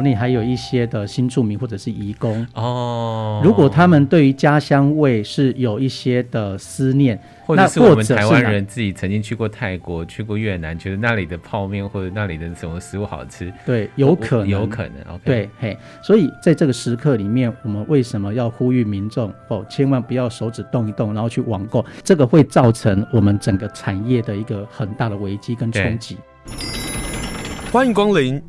国内还有一些的新住民或者是移工。哦，如果他们对于家乡味是有一些的思念，或者是我们台湾人自己曾经去过泰国、去过越南，觉得那里的泡面或者那里的什么食物好吃，对，有可能，有可能，OK，对，嘿，所以在这个时刻里面，我们为什么要呼吁民众哦，千万不要手指动一动，然后去网购，这个会造成我们整个产业的一个很大的危机跟冲击。欢迎光临。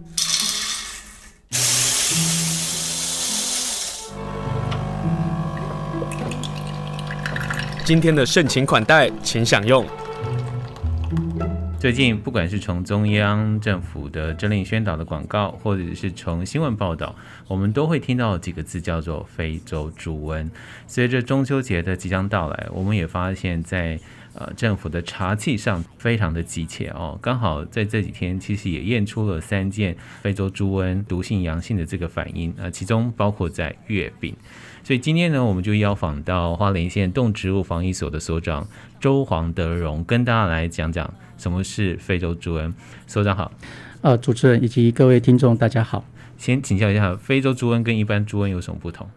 今天的盛情款待，请享用。最近，不管是从中央政府的政令宣导的广告，或者是从新闻报道，我们都会听到几个字，叫做“非洲猪瘟”。随着中秋节的即将到来，我们也发现，在呃政府的查气上非常的急切哦。刚好在这几天，其实也验出了三件非洲猪瘟毒性阳性的这个反应，呃，其中包括在月饼。所以今天呢，我们就邀访到花莲县动植物防疫所的所长周黄德荣，跟大家来讲讲什么是非洲猪瘟。所长好，呃，主持人以及各位听众大家好。先请教一下，非洲猪瘟跟一般猪瘟有什么不同？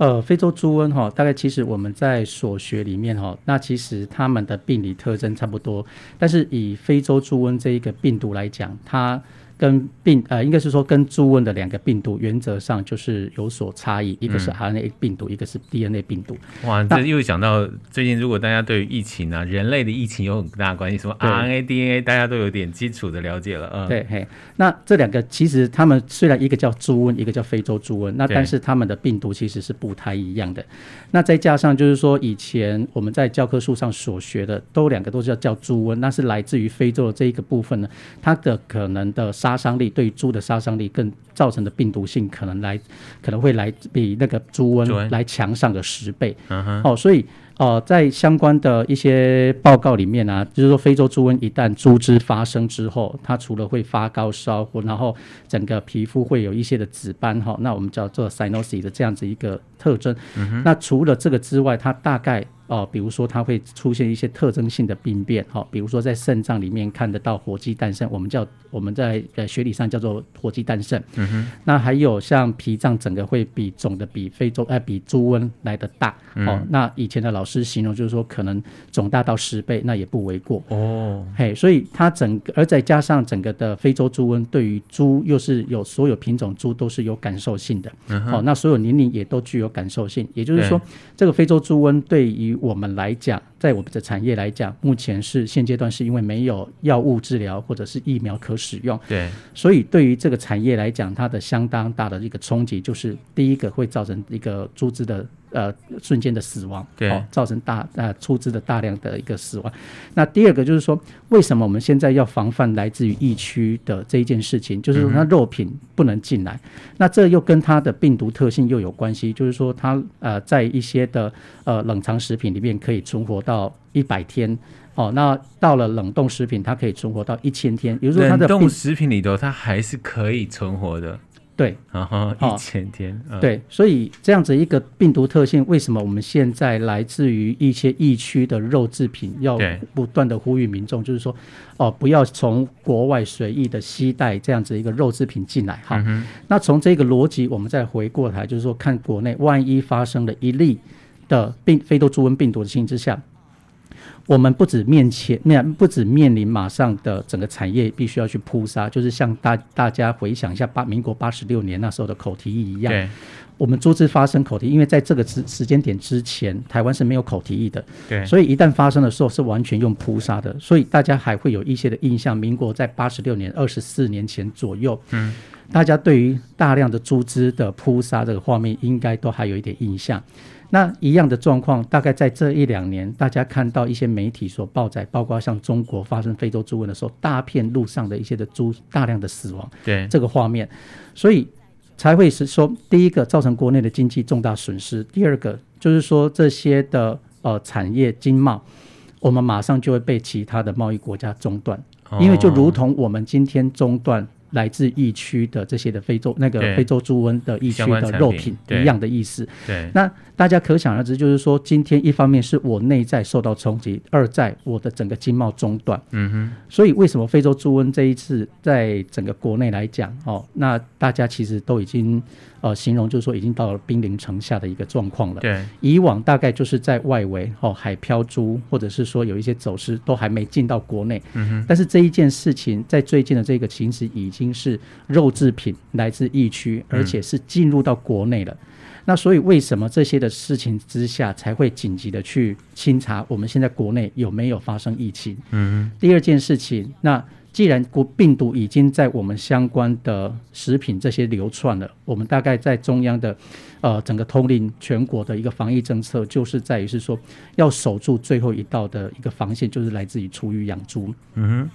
呃，非洲猪瘟哈，大概其实我们在所学里面哈，那其实他们的病理特征差不多，但是以非洲猪瘟这一个病毒来讲，它跟病呃，应该是说跟猪瘟的两个病毒原则上就是有所差异，一个是 RNA 病毒，嗯、一个是 DNA 病毒。哇，这又想到最近，如果大家对于疫情啊，人类的疫情有很大关系，什么 RNA、DNA，大家都有点基础的了解了。嗯，对，嘿，那这两个其实他们虽然一个叫猪瘟，一个叫非洲猪瘟，那但是他们的病毒其实是不太一样的。那再加上就是说，以前我们在教科书上所学的，都两个都是叫叫猪瘟，那是来自于非洲的这一个部分呢，它的可能的杀。杀伤力对猪的杀伤力更造成的病毒性可能来可能会来比那个猪瘟来强上个十倍。哦，所以呃，在相关的一些报告里面啊，就是说非洲猪瘟一旦猪只发生之后，它除了会发高烧，然后整个皮肤会有一些的紫斑哈，那我们叫做 cyanosis 的这样子一个特征。那除了这个之外，它大概。哦，比如说它会出现一些特征性的病变，哈，比如说在肾脏里面看得到火鸡诞生，我们叫我们在呃学理上叫做火鸡诞生。嗯哼。那还有像脾脏整个会比肿的比非洲呃比猪瘟来的大，哦，那以前的老师形容就是说可能肿大到十倍，那也不为过。哦。嘿，所以它整个而再加上整个的非洲猪瘟对于猪又是有所有品种猪都是有感受性的，嗯。哦，那所有年龄也都具有感受性，也就是说这个非洲猪瘟对于我们来讲，在我们的产业来讲，目前是现阶段是因为没有药物治疗或者是疫苗可使用，对，所以对于这个产业来讲，它的相当大的一个冲击，就是第一个会造成一个猪只的。呃，瞬间的死亡，对，哦，造成大呃出资的大量的一个死亡。那第二个就是说，为什么我们现在要防范来自于疫区的这一件事情？就是说，它肉品不能进来。嗯、那这又跟它的病毒特性又有关系，就是说它呃在一些的呃冷藏食品里面可以存活到一百天，哦，那到了冷冻食品它可以存活到一千天。比如说它的冷冻食品里头它还是可以存活的。对，然后一千天，哦嗯、对，所以这样子一个病毒特性，为什么我们现在来自于一些疫区的肉制品，要不断的呼吁民众，就是说，哦，不要从国外随意的携带这样子一个肉制品进来，哈、嗯。那从这个逻辑，我们再回过来，就是说，看国内万一发生了一例的病非洲猪瘟病毒的情形之下。我们不止面前面，不止面临马上的整个产业必须要去扑杀，就是像大大家回想一下八民国八十六年那时候的口蹄疫一样，对我们猪只发生口蹄，因为在这个时时间点之前，台湾是没有口蹄疫的，对，所以一旦发生的时候是完全用扑杀的，所以大家还会有一些的印象。民国在八十六年二十四年前左右，嗯，大家对于大量的猪只的扑杀这个画面，应该都还有一点印象。那一样的状况，大概在这一两年，大家看到一些媒体所报载，包括像中国发生非洲猪瘟的时候，大片路上的一些的猪大量的死亡，对这个画面，所以才会是说，第一个造成国内的经济重大损失，第二个就是说这些的呃产业经贸，我们马上就会被其他的贸易国家中断，因为就如同我们今天中断。来自疫区的这些的非洲那个非洲猪瘟的疫区的肉品一样的意思。对，那大家可想而知，就是说今天一方面是我内在受到冲击，二在我的整个经贸中断。嗯哼。所以为什么非洲猪瘟这一次在整个国内来讲，哦，那大家其实都已经呃形容就是说已经到了濒临城下的一个状况了。对，以往大概就是在外围哦海漂猪，或者是说有一些走私都还没进到国内。嗯哼。但是这一件事情在最近的这个情势已经是肉制品来自疫区，而且是进入到国内了。嗯。那所以为什么这些的事情之下才会紧急的去清查我们现在国内有没有发生疫情？嗯。第二件事情，那既然国病毒已经在我们相关的食品这些流窜了，我们大概在中央的呃整个通令全国的一个防疫政策，就是在于是说要守住最后一道的一个防线，就是来自于厨余养猪。嗯哼。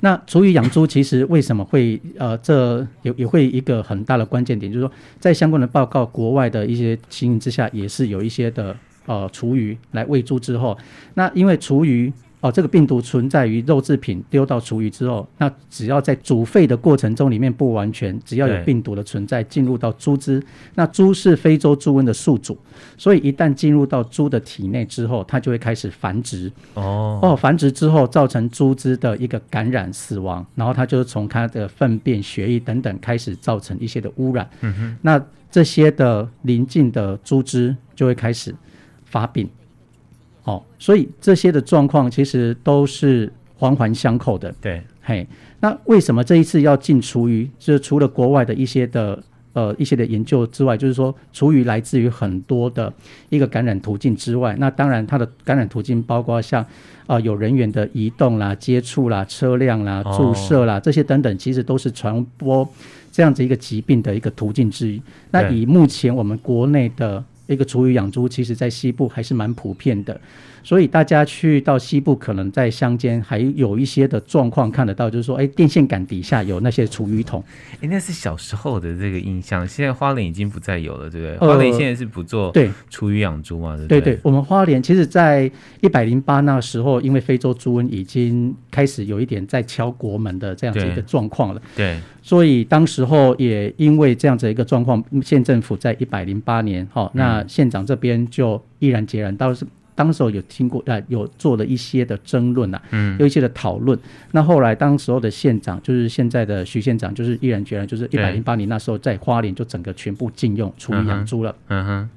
那厨余养猪其实为什么会呃，这也也会一个很大的关键点，就是说在相关的报告，国外的一些情形之下，也是有一些的呃厨余来喂猪之后，那因为厨余。哦，这个病毒存在于肉制品丢到厨余之后，那只要在煮沸的过程中里面不完全，只要有病毒的存在进入到猪只，那猪是非洲猪瘟的宿主，所以一旦进入到猪的体内之后，它就会开始繁殖。哦哦，繁殖之后造成猪只的一个感染死亡，然后它就是从它的粪便、血液等等开始造成一些的污染。嗯哼，那这些的邻近的猪只就会开始发病。哦，所以这些的状况其实都是环环相扣的。对，嘿，那为什么这一次要禁厨余？就是除了国外的一些的呃一些的研究之外，就是说厨余来自于很多的一个感染途径之外，那当然它的感染途径包括像啊、呃、有人员的移动啦、接触啦、车辆啦、注射啦、哦、这些等等，其实都是传播这样子一个疾病的一个途径之一。那以目前我们国内的。一个厨余养猪，其实在西部还是蛮普遍的。所以大家去到西部，可能在乡间还有一些的状况看得到，就是说，哎，电线杆底下有那些厨余桶。哎，那是小时候的这个印象，现在花莲已经不再有了，对不对？花莲现在是不做对厨余养猪嘛？对对，对，我们花莲其实，在一百零八那时候，因为非洲猪瘟已经开始有一点在敲国门的这样子一个状况了。对，对，所以当时候也因为这样子一个状况，县政府在一百零八年，哈，那县长这边就毅然决然，倒是。当时候有听过，呃，有做了一些的争论呐、啊，嗯，有一些的讨论。那后来当时候的县长，就是现在的徐县长，就是毅然决然，就是一百零八年那时候在花莲就整个全部禁用厨余养猪了。嗯哼。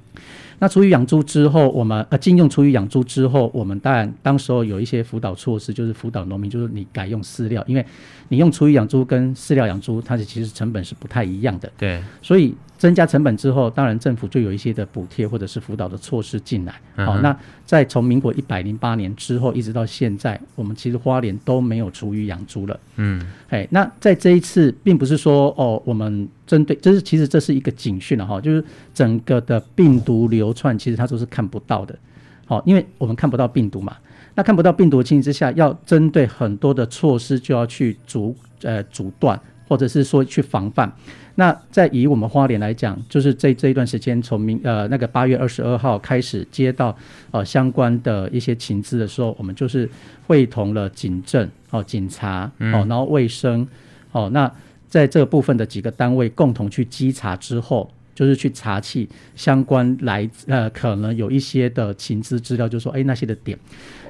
那除以养猪之后，我们呃禁用厨余养猪之后，我们当然当时候有一些辅导措施，就是辅导农民，就是你改用饲料，因为你用厨余养猪跟饲料养猪，它是其实成本是不太一样的。对，所以。增加成本之后，当然政府就有一些的补贴或者是辅导的措施进来。好、嗯哦，那在从民国一百零八年之后一直到现在，我们其实花莲都没有厨余养猪了。嗯，哎，那在这一次，并不是说哦，我们针对，这是其实这是一个警讯了哈，就是整个的病毒流窜，其实它都是看不到的。好、哦，因为我们看不到病毒嘛，那看不到病毒的情形之下，要针对很多的措施就要去阻呃阻断，或者是说去防范。那在以我们花莲来讲，就是这这一段时间，从明呃那个八月二十二号开始接到呃相关的一些情资的时候，我们就是会同了警政哦、警察哦，然后卫生哦，那在这个部分的几个单位共同去稽查之后，就是去查起相关来呃可能有一些的情资资料，就是说哎那些的点，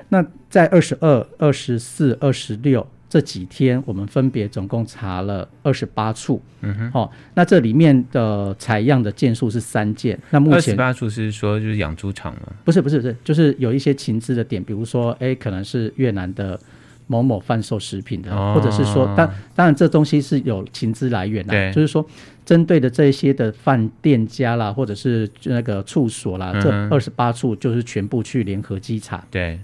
那在二十二、二十四、二十六。这几天我们分别总共查了二十八处，嗯哼，好、哦，那这里面的采样的件数是三件。那目前二十八处是说就是养猪场吗？不是不是不是，就是有一些情资的点，比如说，哎，可能是越南的某某贩售食品的，哦、或者是说，当当然这东西是有情资来源的，就是说针对的这一些的饭店家啦，或者是那个处所啦，嗯、这二十八处就是全部去联合稽查，对。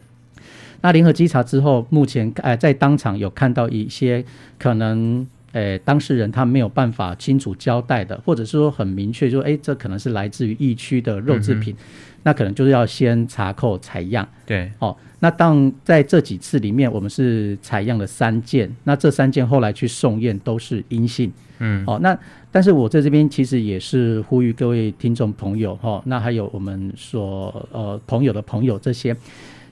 那联合稽查之后，目前呃在当场有看到一些可能诶当事人他没有办法清楚交代的，或者是说很明确，就说哎这可能是来自于疫区的肉制品，嗯，那可能就是要先查扣采样。对，哦，那当在这几次里面，我们是采样了三件，那这三件后来去送验都是阴性。嗯，哦，那但是我在这边其实也是呼吁各位听众朋友哈，哦，那还有我们所呃朋友的朋友这些，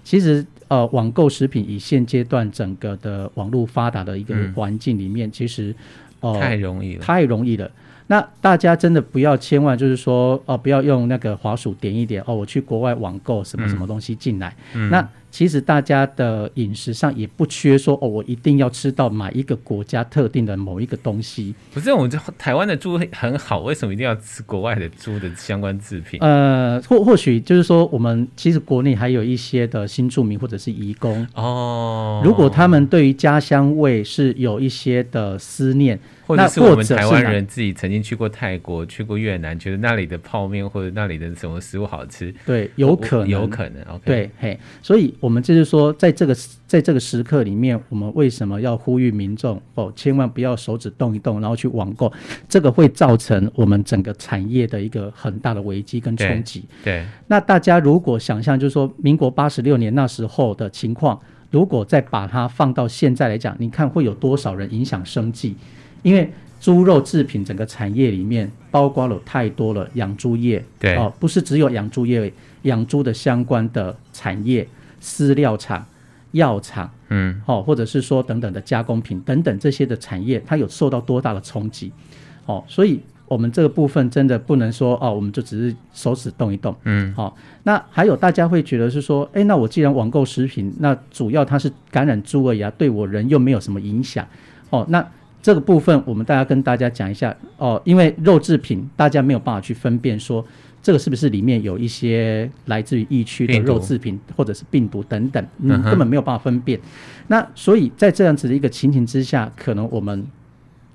其实。呃，网购食品以现阶段整个的网络发达的一个环境里面，嗯、其实哦，太容易了，太容易了。那大家真的不要千万就是说哦，不要用那个滑鼠点一点哦，我去国外网购什么什么东西进来。嗯、那其实大家的饮食上也不缺说哦，我一定要吃到哪一个国家特定的某一个东西。不是，我们这台湾的猪很好，为什么一定要吃国外的猪的相关制品？呃，或或许就是说，我们其实国内还有一些的新住民或者是移工哦，如果他们对于家乡味是有一些的思念。或者是我们台湾人自己曾经去过泰国、去过越南，觉得那里的泡面或者那里的什么食物好吃，对，有可能，有可能。OK，对，嘿，所以我们就是说，在这个在这个时刻里面，我们为什么要呼吁民众哦，千万不要手指动一动，然后去网购，这个会造成我们整个产业的一个很大的危机跟冲击。对，那大家如果想象，就是说民国八十六年那时候的情况，如果再把它放到现在来讲，你看会有多少人影响生计？因为猪肉制品整个产业里面包括了太多了养猪业，对哦，不是只有养猪业，养猪的相关的产业、饲料厂、药厂，嗯，哦，或者是说等等的加工品等等这些的产业，它有受到多大的冲击？哦，所以我们这个部分真的不能说哦，我们就只是手指动一动，嗯，好、哦，那还有大家会觉得是说，哎，那我既然网购食品，那主要它是感染猪而已啊，对我人又没有什么影响，哦，那。这个部分，我们大家跟大家讲一下哦，因为肉制品大家没有办法去分辨说这个是不是里面有一些来自于疫区的肉制品或者是病毒等等，嗯，根本没有办法分辨。那所以在这样子的一个情形之下，可能我们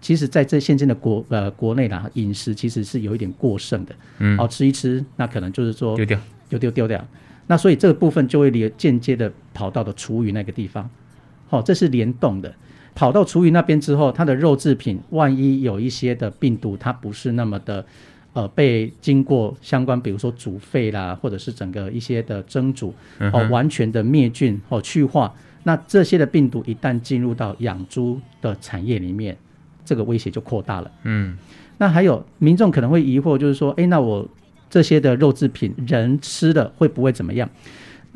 其实在这现今的国呃国内啦，饮食其实是有一点过剩的，嗯，哦，吃一吃，那可能就是说丢掉丢丢丢掉。那所以这个部分就会连间接的跑到的厨余那个地方，好，这是联动的。跑到厨余那边之后，它的肉制品万一有一些的病毒，它不是那么的，呃，被经过相关，比如说煮沸啦，或者是整个一些的蒸煮，哦，完全的灭菌哦去化，那这些的病毒一旦进入到养猪的产业里面，这个威胁就扩大了。嗯，那还有民众可能会疑惑，就是说，诶，那我这些的肉制品人吃了会不会怎么样？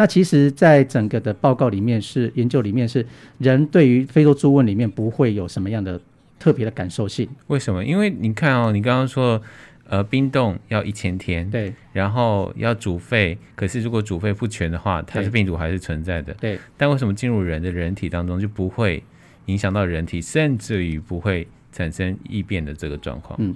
那其实，在整个的报告里面是研究里面是人对于非洲猪瘟里面不会有什么样的特别的感受性。为什么？因为你看哦，你刚刚说，呃，冰冻要一千天，对，然后要煮沸，可是如果煮沸不全的话，它是病毒还是存在的，对。但为什么进入人的人体当中就不会影响到人体，甚至于不会产生异变的这个状况？嗯。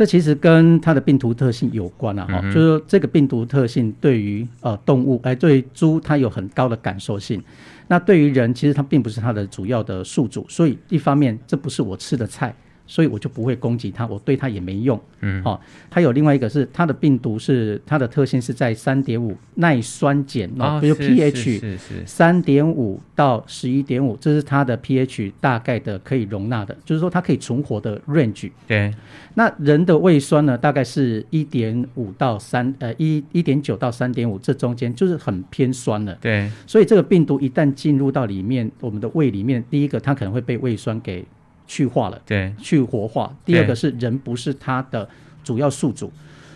这其实跟它的病毒特性有关啊，哈、嗯，就是说这个病毒特性对于呃动物，哎，对于猪它有很高的感受性，那对于人其实它并不是它的主要的宿主，所以一方面这不是我吃的菜。所以我就不会攻击它，我对它也没用。嗯，好、哦，它有另外一个是它的病毒是它的特性是在三点五耐酸碱哦，比如 pH 三点五到十一点五，这是它的 pH 大概的可以容纳的，就是说它可以存活的 range。对，那人的胃酸呢，大概是一点五到三呃一一点九到三点五，这中间就是很偏酸了。对，所以这个病毒一旦进入到里面，我们的胃里面，第一个它可能会被胃酸给。去化了，对，去活化。第二个是人不是它的主要宿主，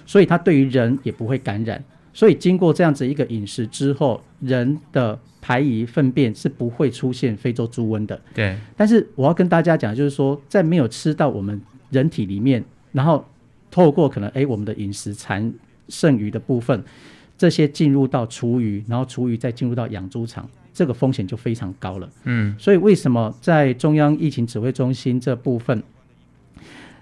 所以它对于人也不会感染。所以经过这样子一个饮食之后，人的排遗粪便是不会出现非洲猪瘟的。对。但是我要跟大家讲，就是说，在没有吃到我们人体里面，然后透过可能哎我们的饮食残剩余的部分，这些进入到厨余，然后厨余再进入到养猪场。这个风险就非常高了，嗯，所以为什么在中央疫情指挥中心这部分，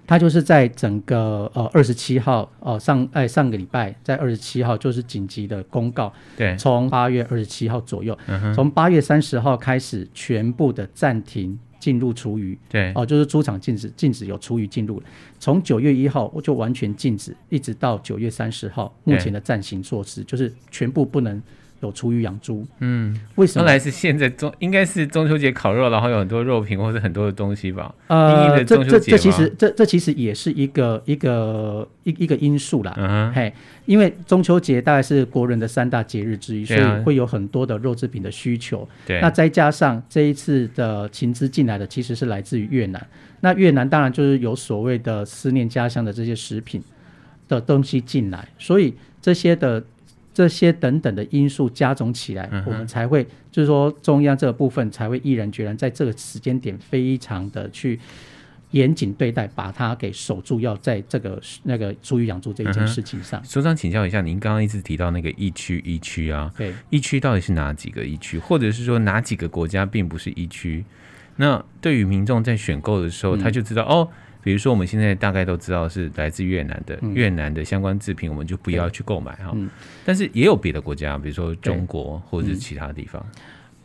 它就是在整个呃二十七号哦、呃、上哎上个礼拜在二十七号就是紧急的公告，对，从八月二十七号左右，从八月三十号开始全部的暂停进入厨余，对，哦、呃、就是猪场禁止禁止有厨余进入，从九月一号我就完全禁止，一直到九月三十号，目前的暂行措施就是全部不能。有厨余养猪，嗯，为什么？原来是现在中应该是中秋节烤肉，然后有很多肉品或者很多的东西吧？呃，这这这其实这这其实也是一个一个一一个因素啦。嗯嘿，因为中秋节大概是国人的三大节日之一，所以会有很多的肉制品的需求。对，那再加上这一次的禽资进来的其实是来自于越南，那越南当然就是有所谓的思念家乡的这些食品的东西进来，所以这些的。这些等等的因素加总起来，嗯、我们才会就是说中央这个部分才会毅然决然在这个时间点非常的去严谨对待，把它给守住，要在这个那个猪鱼养猪这一件事情上。嗯、所长，请教一下，您刚刚一直提到那个疫区，疫区啊，对，疫区到底是哪几个疫区，或者是说哪几个国家并不是疫区？那对于民众在选购的时候，嗯、他就知道哦，比如说我们现在大概都知道是来自越南的、嗯、越南的相关制品，我们就不要去购买哈。嗯、但是也有别的国家，比如说中国或者是其他地方。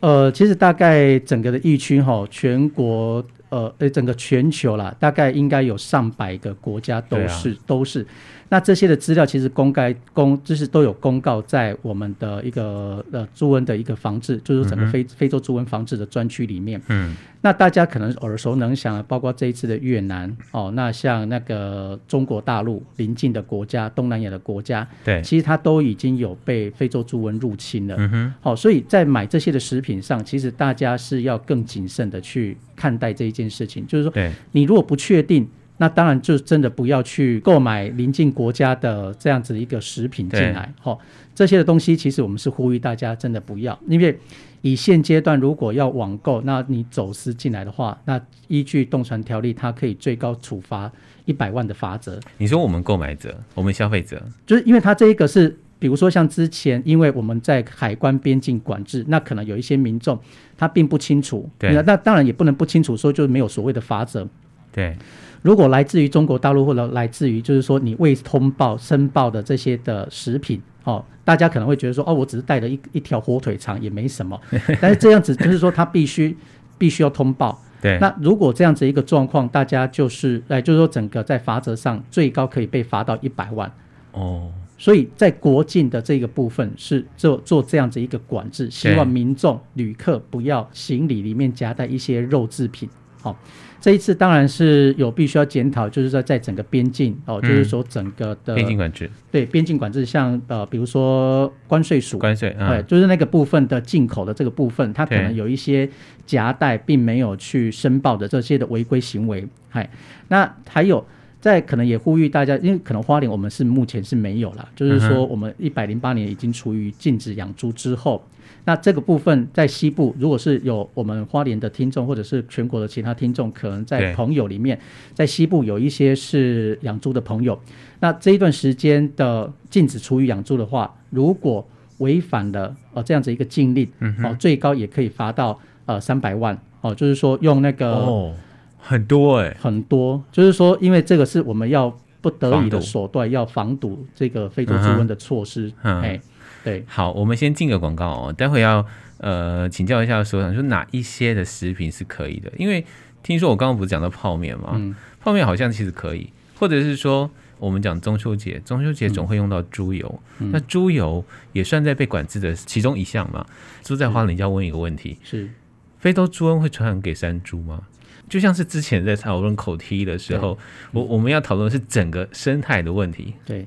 呃，其实大概整个的疫区哈，全国。呃，呃，整个全球啦，大概应该有上百个国家都是、啊、都是。那这些的资料其实公开公就是都有公告在我们的一个呃猪瘟的一个防治，就是整个非、嗯、非洲猪瘟防治的专区里面。嗯。那大家可能耳熟能详的，包括这一次的越南哦，那像那个中国大陆邻近的国家、东南亚的国家，对，其实它都已经有被非洲猪瘟入侵了。嗯哼。好、哦，所以在买这些的食品上，其实大家是要更谨慎的去看待这一件事情。就是说，对，你如果不确定。那当然就真的不要去购买邻近国家的这样子一个食品进来，齁对，这些的东西其实我们是呼吁大家真的不要，因为以现阶段如果要网购，那你走私进来的话，那依据动传条例，它可以最高处罚一百万的罚则。你说我们购买者，我们消费者，就是因为它这一个是，比如说像之前，因为我们在海关边境管制，那可能有一些民众他并不清楚，对，那当然也不能不清楚说就没有所谓的罚则，对。如果来自于中国大陆或者来自于就是说你未通报申报的这些的食品，哦，大家可能会觉得说，哦，我只是带了一一条火腿肠也没什么，但是这样子就是说他必须必须要通报。对，那如果这样子一个状况，大家就是哎，就是说整个在罚则上最高可以被罚到一百万。哦，所以在国境的这个部分是做做这样子一个管制，希望民众旅客不要行李里面夹带一些肉制品。好、哦。这一次当然是有必须要检讨，就是说在整个边境哦，就是说整个的边境管制，对边境管制，像呃，比如说关税署，关税，对，就是那个部分的进口的这个部分，它可能有一些夹带并没有去申报的这些的违规行为，嗨，那还有在可能也呼吁大家，因为可能花莲我们是目前是没有了，就是说我们一百零八年已经处于禁止养猪之后。那这个部分在西部，如果是有我们花莲的听众，或者是全国的其他听众，可能在朋友里面，在西部有一些是养猪的朋友。那这一段时间的禁止厨余养猪的话，如果违反了呃这样子一个禁令，哦，最高也可以罚到呃三百万哦，就是说用那个哦很多哎，很多，就是说因为这个是我们要不得已的手段，要防堵这个非洲猪瘟的措施，哎。对，好，我们先进个广告哦，待会要呃请教一下所长，说哪一些的食品是可以的？因为听说我刚刚不是讲到泡面吗？嗯，泡面好像其实可以，或者是说我们讲中秋节，中秋节总会用到猪油，嗯、那猪油也算在被管制的其中一项嘛？猪在花莲要问一个问题：是非洲猪瘟会传染给山猪吗？就像是之前在讨论口蹄的时候，我我们要讨论的是整个生态的问题。对，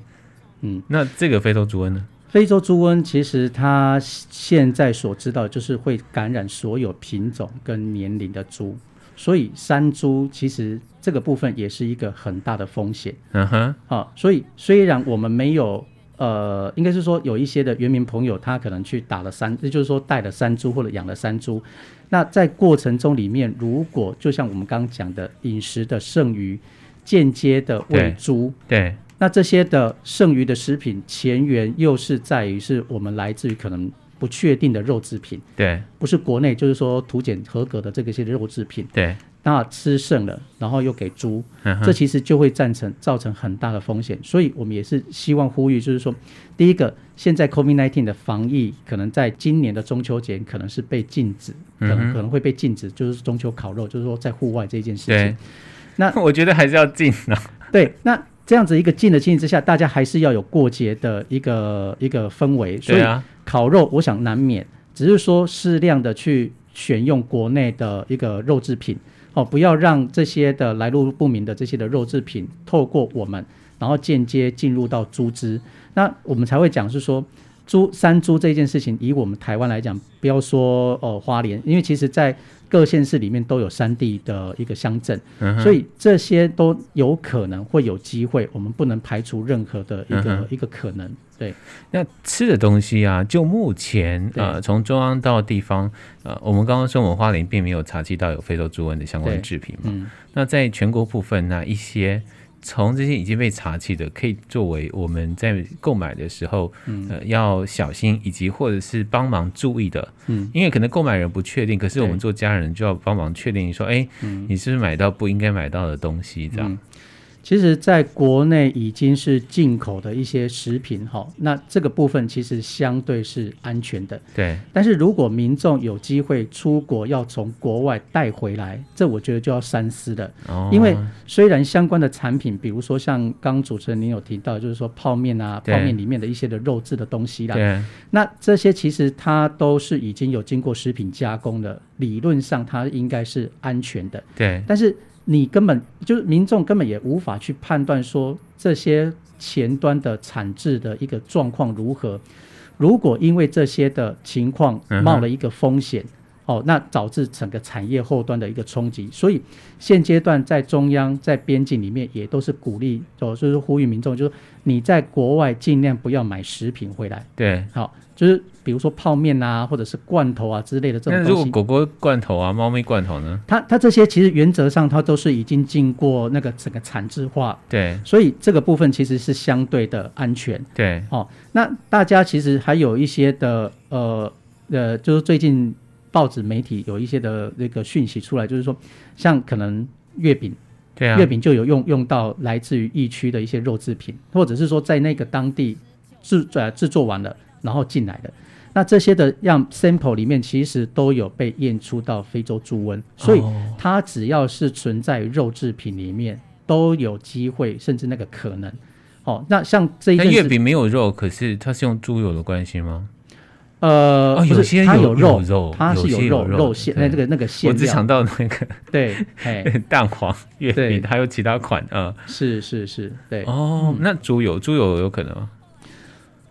嗯，那这个非洲猪瘟呢？非洲猪瘟其实它现在所知道就是会感染所有品种跟年龄的猪，所以山猪其实这个部分也是一个很大的风险。嗯哼，好，所以虽然我们没有呃，应该是说有一些的原民朋友他可能去打了山，也就是说带了山猪或者养了山猪，那在过程中里面，如果就像我们刚刚讲的饮食的剩余，间接的喂猪，对。那这些的剩余的食品前源又是在于是我们来自于可能不确定的肉制品，对，不是国内就是说土检合格的这个些肉制品，对，那吃剩了，然后又给猪，嗯、这其实就会造成造成很大的风险，所以我们也是希望呼吁，就是说，第一个，现在 COVID-19 的防疫可能在今年的中秋节可能是被禁止，可能可能会被禁止，就是中秋烤肉，就是说在户外这件事情，对。那 我觉得还是要禁的，对，那。这样子一个近的情形之下，大家还是要有过节的一个一个氛围，所以烤肉我想难免，只是说适量的去选用国内的一个肉制品。哦，不要让这些的来路不明的这些的肉制品透过我们，然后间接进入到猪只，那我们才会讲是说，猪山猪这件事情，以我们台湾来讲，不要说哦、呃、花莲，因为其实在各县市里面都有山地的一个乡镇，嗯、所以这些都有可能会有机会，我们不能排除任何的一个、嗯、一个可能。对，那吃的东西啊，就目前呃，从中央到地方，呃，我们刚刚说我们花莲并没有查缉到有非洲猪瘟的相关制品嘛，嗯、那在全国部分，那一些。从这些已经被查起的，可以作为我们在购买的时候，嗯、呃，要小心，以及或者是帮忙注意的，嗯，因为可能购买人不确定，可是我们做家人就要帮忙确定说，哎，你是不是买到不应该买到的东西，这样。嗯其实，在国内已经是进口的一些食品，哈，那这个部分其实相对是安全的。对。但是如果民众有机会出国要从国外带回来，这我觉得就要三思了。哦。因为虽然相关的产品，比如说像刚主持人您有提到，就是说泡面啊，泡面里面的一些的肉质的东西啦。对。那这些其实它都是已经有经过食品加工的，理论上它应该是安全的。对。但是。你根本就是民众，根本也无法去判断说这些前端的产制的一个状况如何。如果因为这些的情况冒了一个风险，嗯、哦，那导致整个产业后端的一个冲击。所以现阶段在中央在边境里面也都是鼓励，哦就是呼吁民众，就是你在国外尽量不要买食品回来。对，好。就是比如说泡面啊，或者是罐头啊之类的这种东西。那如果狗狗罐头啊、猫咪罐头呢？它它这些其实原则上它都是已经经过那个整个产制化。对。所以这个部分其实是相对的安全。对。哦，那大家其实还有一些的呃呃，就是最近报纸媒体有一些的那个讯息出来，就是说像可能月饼，对啊，月饼就有用用到来自于疫区的一些肉制品，或者是说在那个当地制呃制作完了。然后进来的，那这些的样 sample 里面其实都有被验出到非洲猪瘟，所以它只要是存在肉制品里面都有机会，甚至那个可能。哦，那像这一件月饼没有肉，可是它是用猪油的关系吗？呃，哦、有些有它有肉，有肉它是有肉肉馅，那这个那个馅。我只想到那个对，蛋黄月饼，还有其他款啊。是是是，对。哦，那猪油，猪油有可能吗？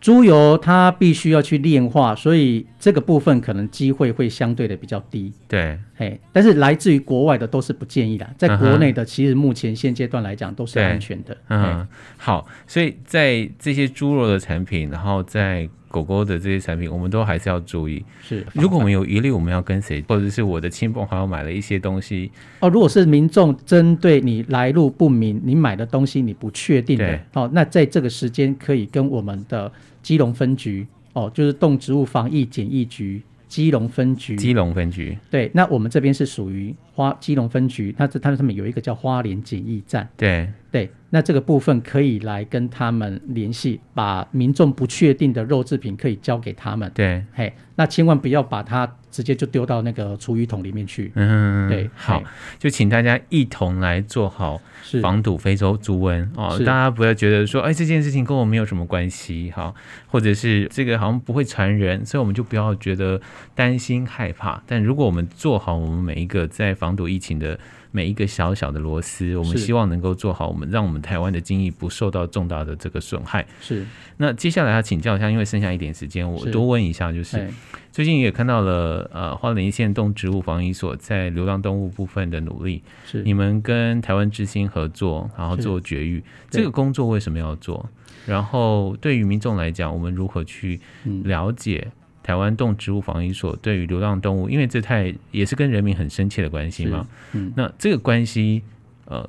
猪油它必须要去炼化，所以这个部分可能机会会相对的比较低。对，嘿，但是来自于国外的都是不建议的，在国内的其实目前现阶段来讲都是安全的。嗯，好，所以在这些猪肉的产品，然后在狗狗的这些产品，我们都还是要注意。是，如果我们有疑虑，我们要跟谁？或者是我的亲朋好友买了一些东西？哦，如果是民众针对你来路不明，你买的东西你不确定的，哦，那在这个时间可以跟我们的。基隆分局哦，就是动植物防疫检疫局，基隆分局。基隆分局，对，那我们这边是属于花基隆分局，那这他们上面有一个叫花莲检疫站。对对，那这个部分可以来跟他们联系，把民众不确定的肉制品可以交给他们。对，嘿，那千万不要把它直接就丢到那个厨余桶里面去。嗯，对，好，就请大家一同来做好。防堵非洲猪瘟哦，大家不要觉得说，哎，这件事情跟我没有什么关系哈，或者是这个好像不会传人，所以我们就不要觉得担心害怕。但如果我们做好我们每一个在防堵疫情的每一个小小的螺丝，我们希望能够做好，我们让我们台湾的经济不受到重大的这个损害。是。那接下来要请教一下，因为剩下一点时间，我多问一下，就是。最近也看到了，呃，花莲县动植物防疫所在流浪动物部分的努力，是你们跟台湾之星合作，然后做绝育，这个工作为什么要做？然后对于民众来讲，我们如何去了解台湾动植物防疫所对于流浪动物？因为这太也是跟人民很深切的关系嘛。嗯，那这个关系，呃，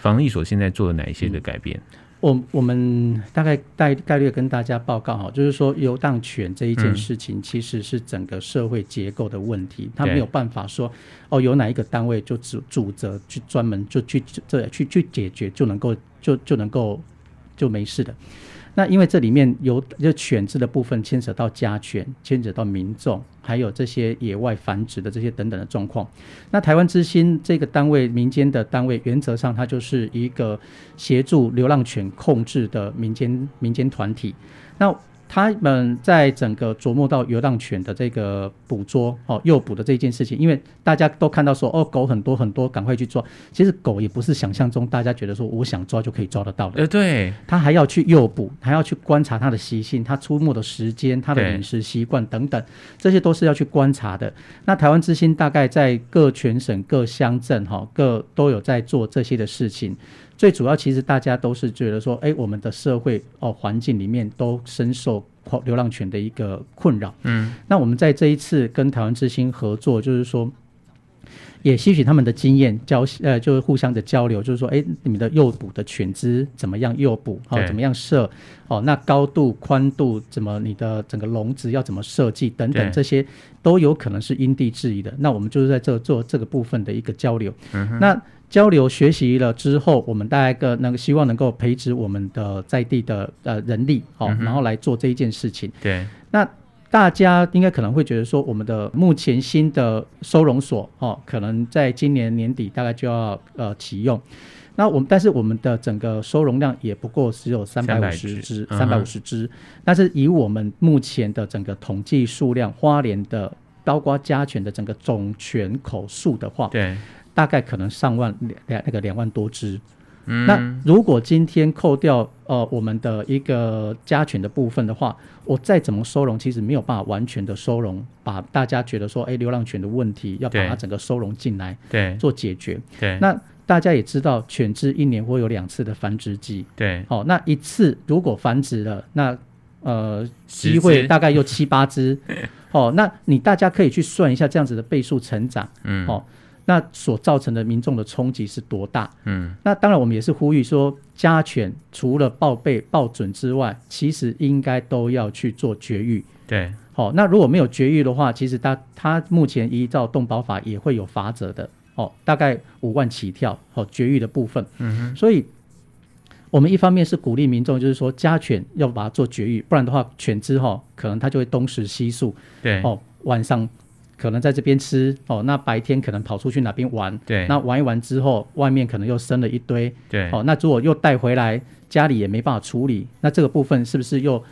防疫所现在做了哪一些的改变？嗯我我们大概概概率跟大家报告哈，就是说游荡犬这一件事情，其实是整个社会结构的问题，嗯、它没有办法说哦，有哪一个单位就主主责去专门就去这去去解决就能够就就能够就没事的。那因为这里面有就犬只的部分牵扯到家犬，牵扯到民众，还有这些野外繁殖的这些等等的状况。那台湾之心这个单位，民间的单位，原则上它就是一个协助流浪犬控制的民间民间团体。那他们在整个琢磨到流浪犬的这个捕捉哦，诱捕的这件事情，因为大家都看到说哦，狗很多很多，赶快去抓。其实狗也不是想象中大家觉得说我想抓就可以抓得到的。呃，对，他还要去诱捕，还要去观察它的习性，它出没的时间，它的饮食习惯等等，这些都是要去观察的。那台湾之星大概在各全省各乡镇哈，各都有在做这些的事情。最主要，其实大家都是觉得说，哎，我们的社会哦环境里面都深受流浪犬的一个困扰。嗯，那我们在这一次跟台湾之星合作，就是说，也吸取他们的经验交呃，就是互相的交流，就是说，哎，你们的诱捕的犬只怎么样诱捕？哦，怎么样设？哦，那高度、宽度怎么？你的整个笼子要怎么设计？等等，这些都有可能是因地制宜的。那我们就是在这做这个部分的一个交流。嗯，那。交流学习了之后，我们大概个那个希望能够培植我们的在地的呃人力，好、哦嗯，然后来做这一件事情。对，那大家应该可能会觉得说，我们的目前新的收容所，哦，可能在今年年底大概就要呃启用。那我们但是我们的整个收容量也不过只有三百五十只，三百五十只。但是以我们目前的整个统计数量，花莲的包括家犬的整个总犬口数的话，对。大概可能上万两两那个两万多只，嗯，那如果今天扣掉呃我们的一个家犬的部分的话，我再怎么收容，其实没有办法完全的收容，把大家觉得说，哎，流浪犬的问题要把它整个收容进来，对，做解决，对。那大家也知道，犬只一年会有两次的繁殖季，对，好，那一次如果繁殖了，那呃机会大概有七八只，哦，那你大家可以去算一下这样子的倍数成长，嗯，哦。那所造成的民众的冲击是多大？嗯，那当然我们也是呼吁说，家犬除了报备报准之外，其实应该都要去做绝育。对，好、哦，那如果没有绝育的话，其实它它目前依照动保法也会有罚则的。哦，大概五万起跳。哦，绝育的部分。嗯哼，所以我们一方面是鼓励民众，就是说家犬要把它做绝育，不然的话犬只哈可能它就会东食西宿。对，哦，晚上。可能在这边吃哦，那白天可能跑出去哪边玩？对，那玩一玩之后，外面可能又生了一堆。对，哦，那如果又带回来，家里也没办法处理，那这个部分是不是又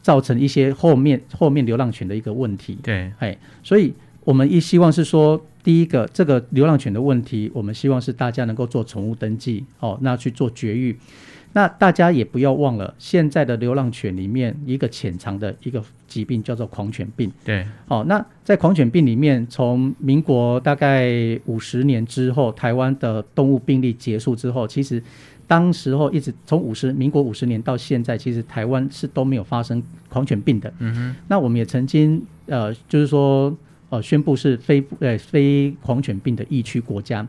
造成一些后面后面流浪犬的一个问题？对，哎，所以我们一希望是说，第一个这个流浪犬的问题，我们希望是大家能够做宠物登记，哦，那去做绝育。那大家也不要忘了，现在的流浪犬里面一个潜藏的一个疾病叫做狂犬病。对，哦，那在狂犬病里面，从民国大概五十年之后，台湾的动物病例结束之后，其实当时候一直从五十民国五十年到现在，其实台湾是都没有发生狂犬病的。嗯哼。那我们也曾经呃，就是说呃，宣布是非呃非狂犬病的疫区国家。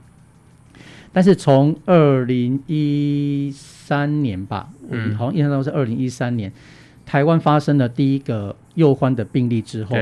但是从二零一三年吧，嗯，好像印象中是二零一三年，台湾发生了第一个幼獾的病例之后，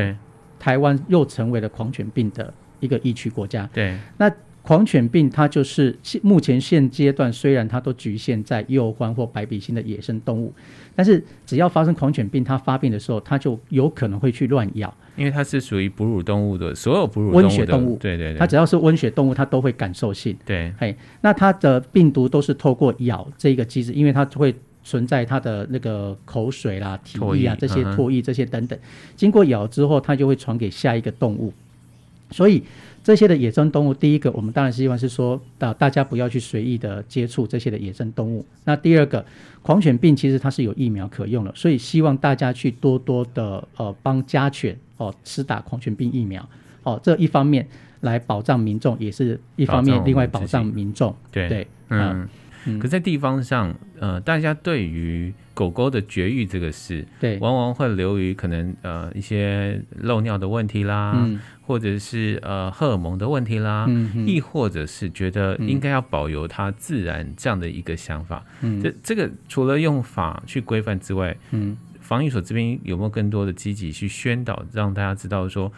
台湾又成为了狂犬病的一个疫区国家。对，那狂犬病它就是目前现阶段虽然它都局限在幼獾或白鼻心的野生动物，但是只要发生狂犬病，它发病的时候，它就有可能会去乱咬。因为它是属于哺乳动物的，所有哺乳动物温血动物，对对对，它只要是温血动物，它都会感受性。对，嘿，那它的病毒都是透过咬这个机制，因为它会存在它的那个口水啦、体液啊这些唾液这些等等，经过咬之后，它就会传给下一个动物，所以。这些的野生动物，第一个，我们当然希望是说，大大家不要去随意的接触这些的野生动物。那第二个，狂犬病其实它是有疫苗可用的，所以希望大家去多多的呃帮家犬哦施打狂犬病疫苗哦，这一方面来保障民众，也是一方面另外保障民众。对对，嗯。嗯、可在地方上，呃，大家对于狗狗的绝育这个事，对，往往会流于可能呃一些漏尿的问题啦，嗯、或者是呃荷尔蒙的问题啦，嗯，亦或者是觉得应该要保留它自然这样的一个想法。嗯，这这个除了用法去规范之外，嗯，防疫所这边有没有更多的积极去宣导，让大家知道说？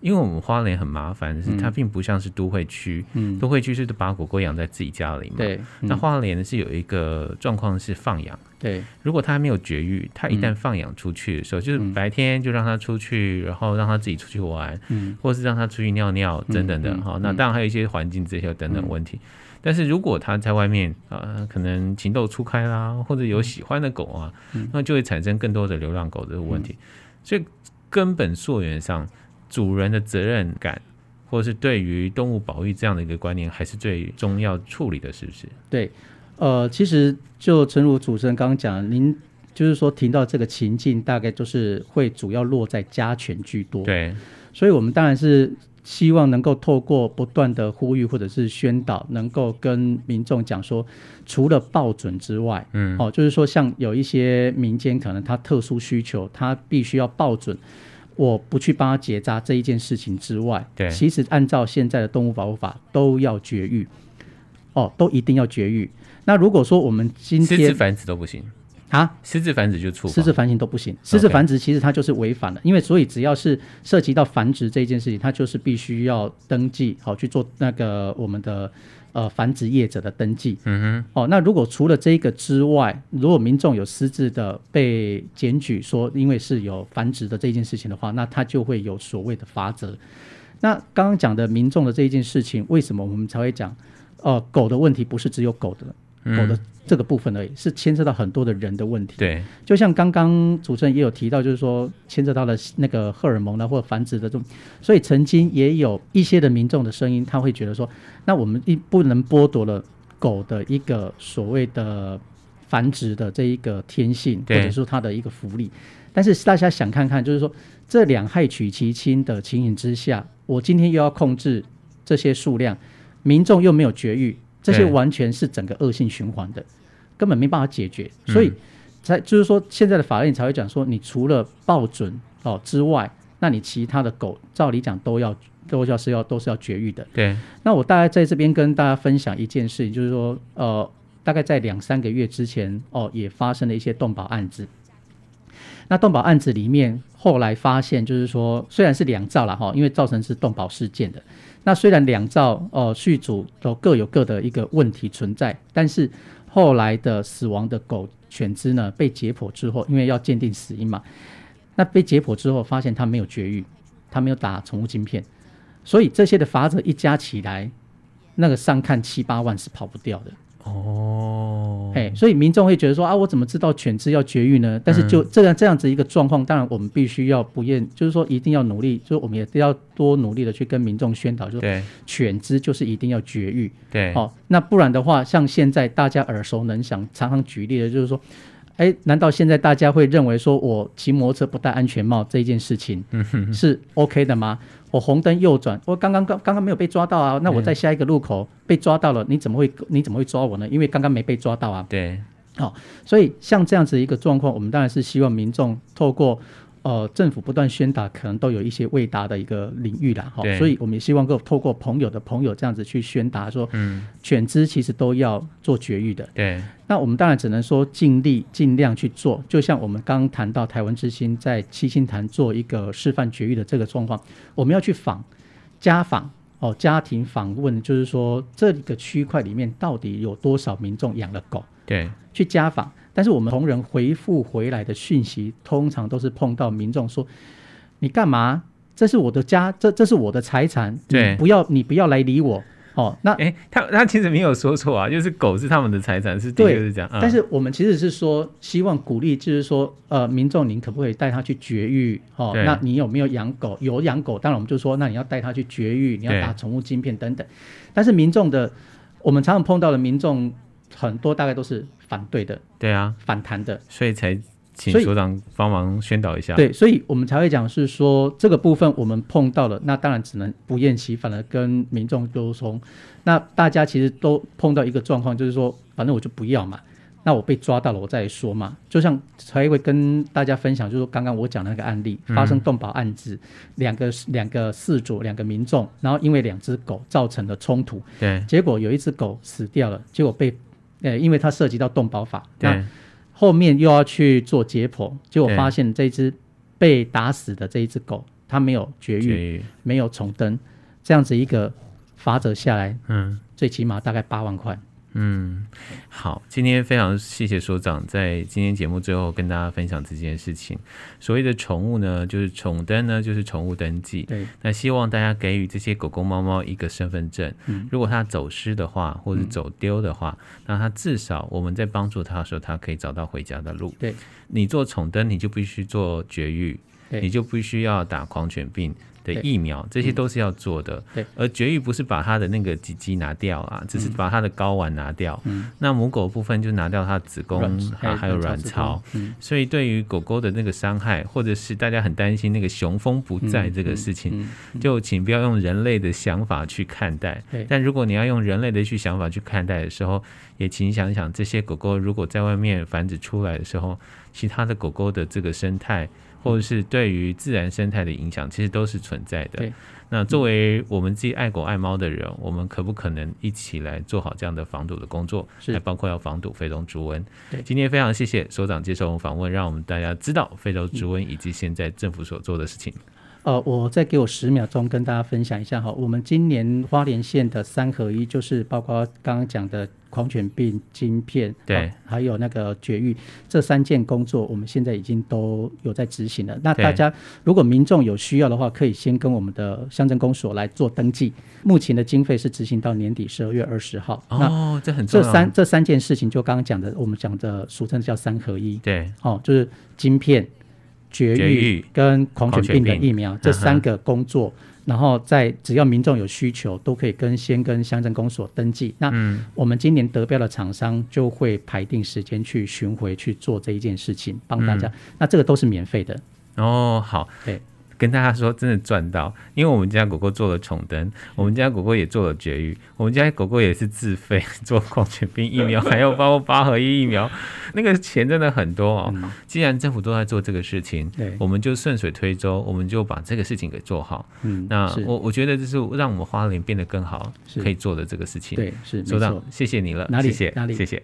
因为我们花莲很麻烦，是它并不像是都会区，嗯，都会区是把狗狗养在自己家里嘛。对，嗯、那花莲是有一个状况是放养。对，如果它还没有绝育，它一旦放养出去的时候，嗯、就是白天就让它出去，然后让它自己出去玩，嗯，或是让它出去尿尿等等的哈、嗯。那当然还有一些环境这些等等问题。但是如果他在外面啊、呃，可能情窦初开啦，或者有喜欢的狗啊，嗯、那就会产生更多的流浪狗这个问题。嗯、所以根本溯源上，主人的责任感，或者是对于动物保育这样的一个观念，还是最终要处理的，是不是？对，呃，其实就诚如主持人刚刚讲，您。就是说，听到这个情境，大概就是会主要落在家犬居多。对，所以我们当然是希望能够透过不断的呼吁或者是宣导，能够跟民众讲说，除了报准之外，嗯，哦，就是说，像有一些民间可能他特殊需求，他必须要报准，我不去帮他结扎这一件事情之外，对，其实按照现在的动物保护法都要绝育，哦，都一定要绝育。那如果说我们今天私自繁殖都不行。啊，私自繁殖就处罚，私自繁殖都不行。私自繁殖其实它就是违反了因为所以只要是涉及到繁殖这件事情，它就是必须要登记，好去做那个我们的呃繁殖业者的登记。嗯哼。哦，那如果除了这个之外，如果民众有私自的被检举说，因为是有繁殖的这件事情的话，那他就会有所谓的罚则。那刚刚讲的民众的这一件事情，为什么我们才会讲？呃，狗的问题不是只有狗的，狗的。嗯这个部分而已，是牵涉到很多的人的问题。对，就像刚刚主持人也有提到，就是说牵涉到了那个荷尔蒙呢或者繁殖的这种，所以曾经也有一些的民众的声音，他会觉得说，那我们一不能剥夺了狗的一个所谓的繁殖的这一个天性，或者说它的一个福利。但是大家想看看，就是说这两害取其轻的情形之下，我今天又要控制这些数量，民众又没有绝育，这些完全是整个恶性循环的。根本没办法解决，所以才就是说，现在的法令才会讲说，你除了报准哦之外，那你其他的狗照理讲都要都要是要都是要绝育的。对。那我大概在这边跟大家分享一件事情，就是说，呃，大概在两三个月之前哦，也发生了一些动保案子。那动保案子里面，后来发现就是说，虽然是两造了哈，因为造成是动保事件的。那虽然两造哦，续主都各有各的一个问题存在，但是。后来的死亡的狗犬只呢，被解剖之后，因为要鉴定死因嘛，那被解剖之后发现它没有绝育，它没有打宠物晶片，所以这些的法则一加起来，那个上看七八万是跑不掉的。哦，哎，所以民众会觉得说啊，我怎么知道犬只要绝育呢？但是就这样这样子一个状况，当然我们必须要不厌，就是说一定要努力，就是我们也要多努力的去跟民众宣导，就是犬只就是一定要绝育。对，好，那不然的话，像现在大家耳熟能详、常常举例的，就是说。哎，难道现在大家会认为说我骑摩托车不戴安全帽这件事情是 OK 的吗？我红灯右转，我刚刚刚刚刚没有被抓到啊，那我在下一个路口被抓到了，你怎么会你怎么会抓我呢？因为刚刚没被抓到啊。对，好，所以像这样子一个状况，我们当然是希望民众透过。呃，政府不断宣达，可能都有一些未达的一个领域啦，哈，所以我们也希望够透过朋友的朋友这样子去宣达说，嗯，犬只其实都要做绝育的，对。那我们当然只能说尽力尽量去做，就像我们刚刚谈到台湾之星在七星潭做一个示范绝育的这个状况，我们要去访家访哦，家庭访问，就是说这个区块里面到底有多少民众养了狗，对，去家访。但是我们同仁回复回来的讯息，通常都是碰到民众说：“你干嘛？这是我的家，这这是我的财产，对，不要你不要来理我。”哦，那诶，他他其实没有说错啊，就是狗是他们的财产，是对，是这样。但是我们其实是说，希望鼓励，就是说，呃，民众您可不可以带它去绝育？哦，那你有没有养狗？有养狗，当然我们就说，那你要带它去绝育，你要打宠物晶片等等。但是民众的，我们常常碰到的民众。很多大概都是反对的，对啊，反弹的，所以才请所长帮忙宣导一下。对，所以我们才会讲是说这个部分我们碰到了，那当然只能不厌其烦的跟民众沟通。那大家其实都碰到一个状况，就是说反正我就不要嘛，那我被抓到了我再说嘛。就像才会跟大家分享，就是刚刚我讲的那个案例，发生动保案子，两、嗯、个两个事主两个民众，然后因为两只狗造成了冲突，对，结果有一只狗死掉了，结果被。呃，因为它涉及到动保法，那后面又要去做解剖，结果发现这只被打死的这一只狗，它没有绝育，没有重登，这样子一个法则下来，嗯，最起码大概八万块，嗯，好，今天非常谢谢所长在今天节目最后跟大家分享这件事情。所谓的宠物呢，就是宠登呢，就是宠物登记。对，那希望大家给予这些狗狗、猫猫一个身份证。嗯，如果它走失的话，或者走丢的话，嗯，那它至少我们在帮助它的时候，它可以找到回家的路。对，你做宠登，你就必须做绝育，你就必须要打狂犬病的疫苗，这些都是要做的。对，而绝育不是把它的那个鸡鸡拿掉啊，只是把它的睾丸拿掉。嗯，那母狗部分就拿掉它的子宫啊，还有卵巢。嗯，所以对于狗狗的那个伤害，或者是大家很担心那个雄风不在这个事情，就请不要用人类的想法去看待。但如果你要用人类的去想法去看待的时候，也请想想这些狗狗如果在外面繁殖出来的时候，其他的狗狗的这个生态。或者是对于自然生态的影响，其实都是存在的。那作为我们自己爱狗爱猫的人，我们可不可能一起来做好这样的防堵的工作？是，还包括要防堵非洲猪瘟。对，今天非常谢谢所长接受我们访问，让我们大家知道非洲猪瘟以及现在政府所做的事情。呃，我再给我十秒钟跟大家分享一下哈，我们今年花莲县的三合一，就是包括刚刚讲的狂犬病、晶片，对，还有那个绝育这三件工作，我们现在已经都有在执行了。那大家如果民众有需要的话，可以先跟我们的乡镇公所来做登记。目前的经费是执行到年底十二月二十号。哦，这很重要。这三这三件事情，就刚刚讲的，我们讲的俗称叫三合一。对，哦，就是晶片。绝育跟狂犬病的疫苗这三个工作，然后在只要民众有需求，都可以跟先跟乡镇公所登记。那我们今年得标的厂商就会排定时间去巡回去做这一件事情，帮大家。那这个都是免费的。哦，好，对。跟大家说，真的赚到，因为我们家狗狗做了宠灯，我们家狗狗也做了绝育，我们家狗狗也是自费 做狂犬病疫苗，还有包括八合一疫苗，那个钱真的很多哦。既然政府都在做这个事情，我们就顺水推舟，我们就把这个事情给做好。嗯，那我我觉得这是让我们花莲变得更好可以做的这个事情。对，是所长，谢谢你了，哪里？谢谢，哪里？谢谢。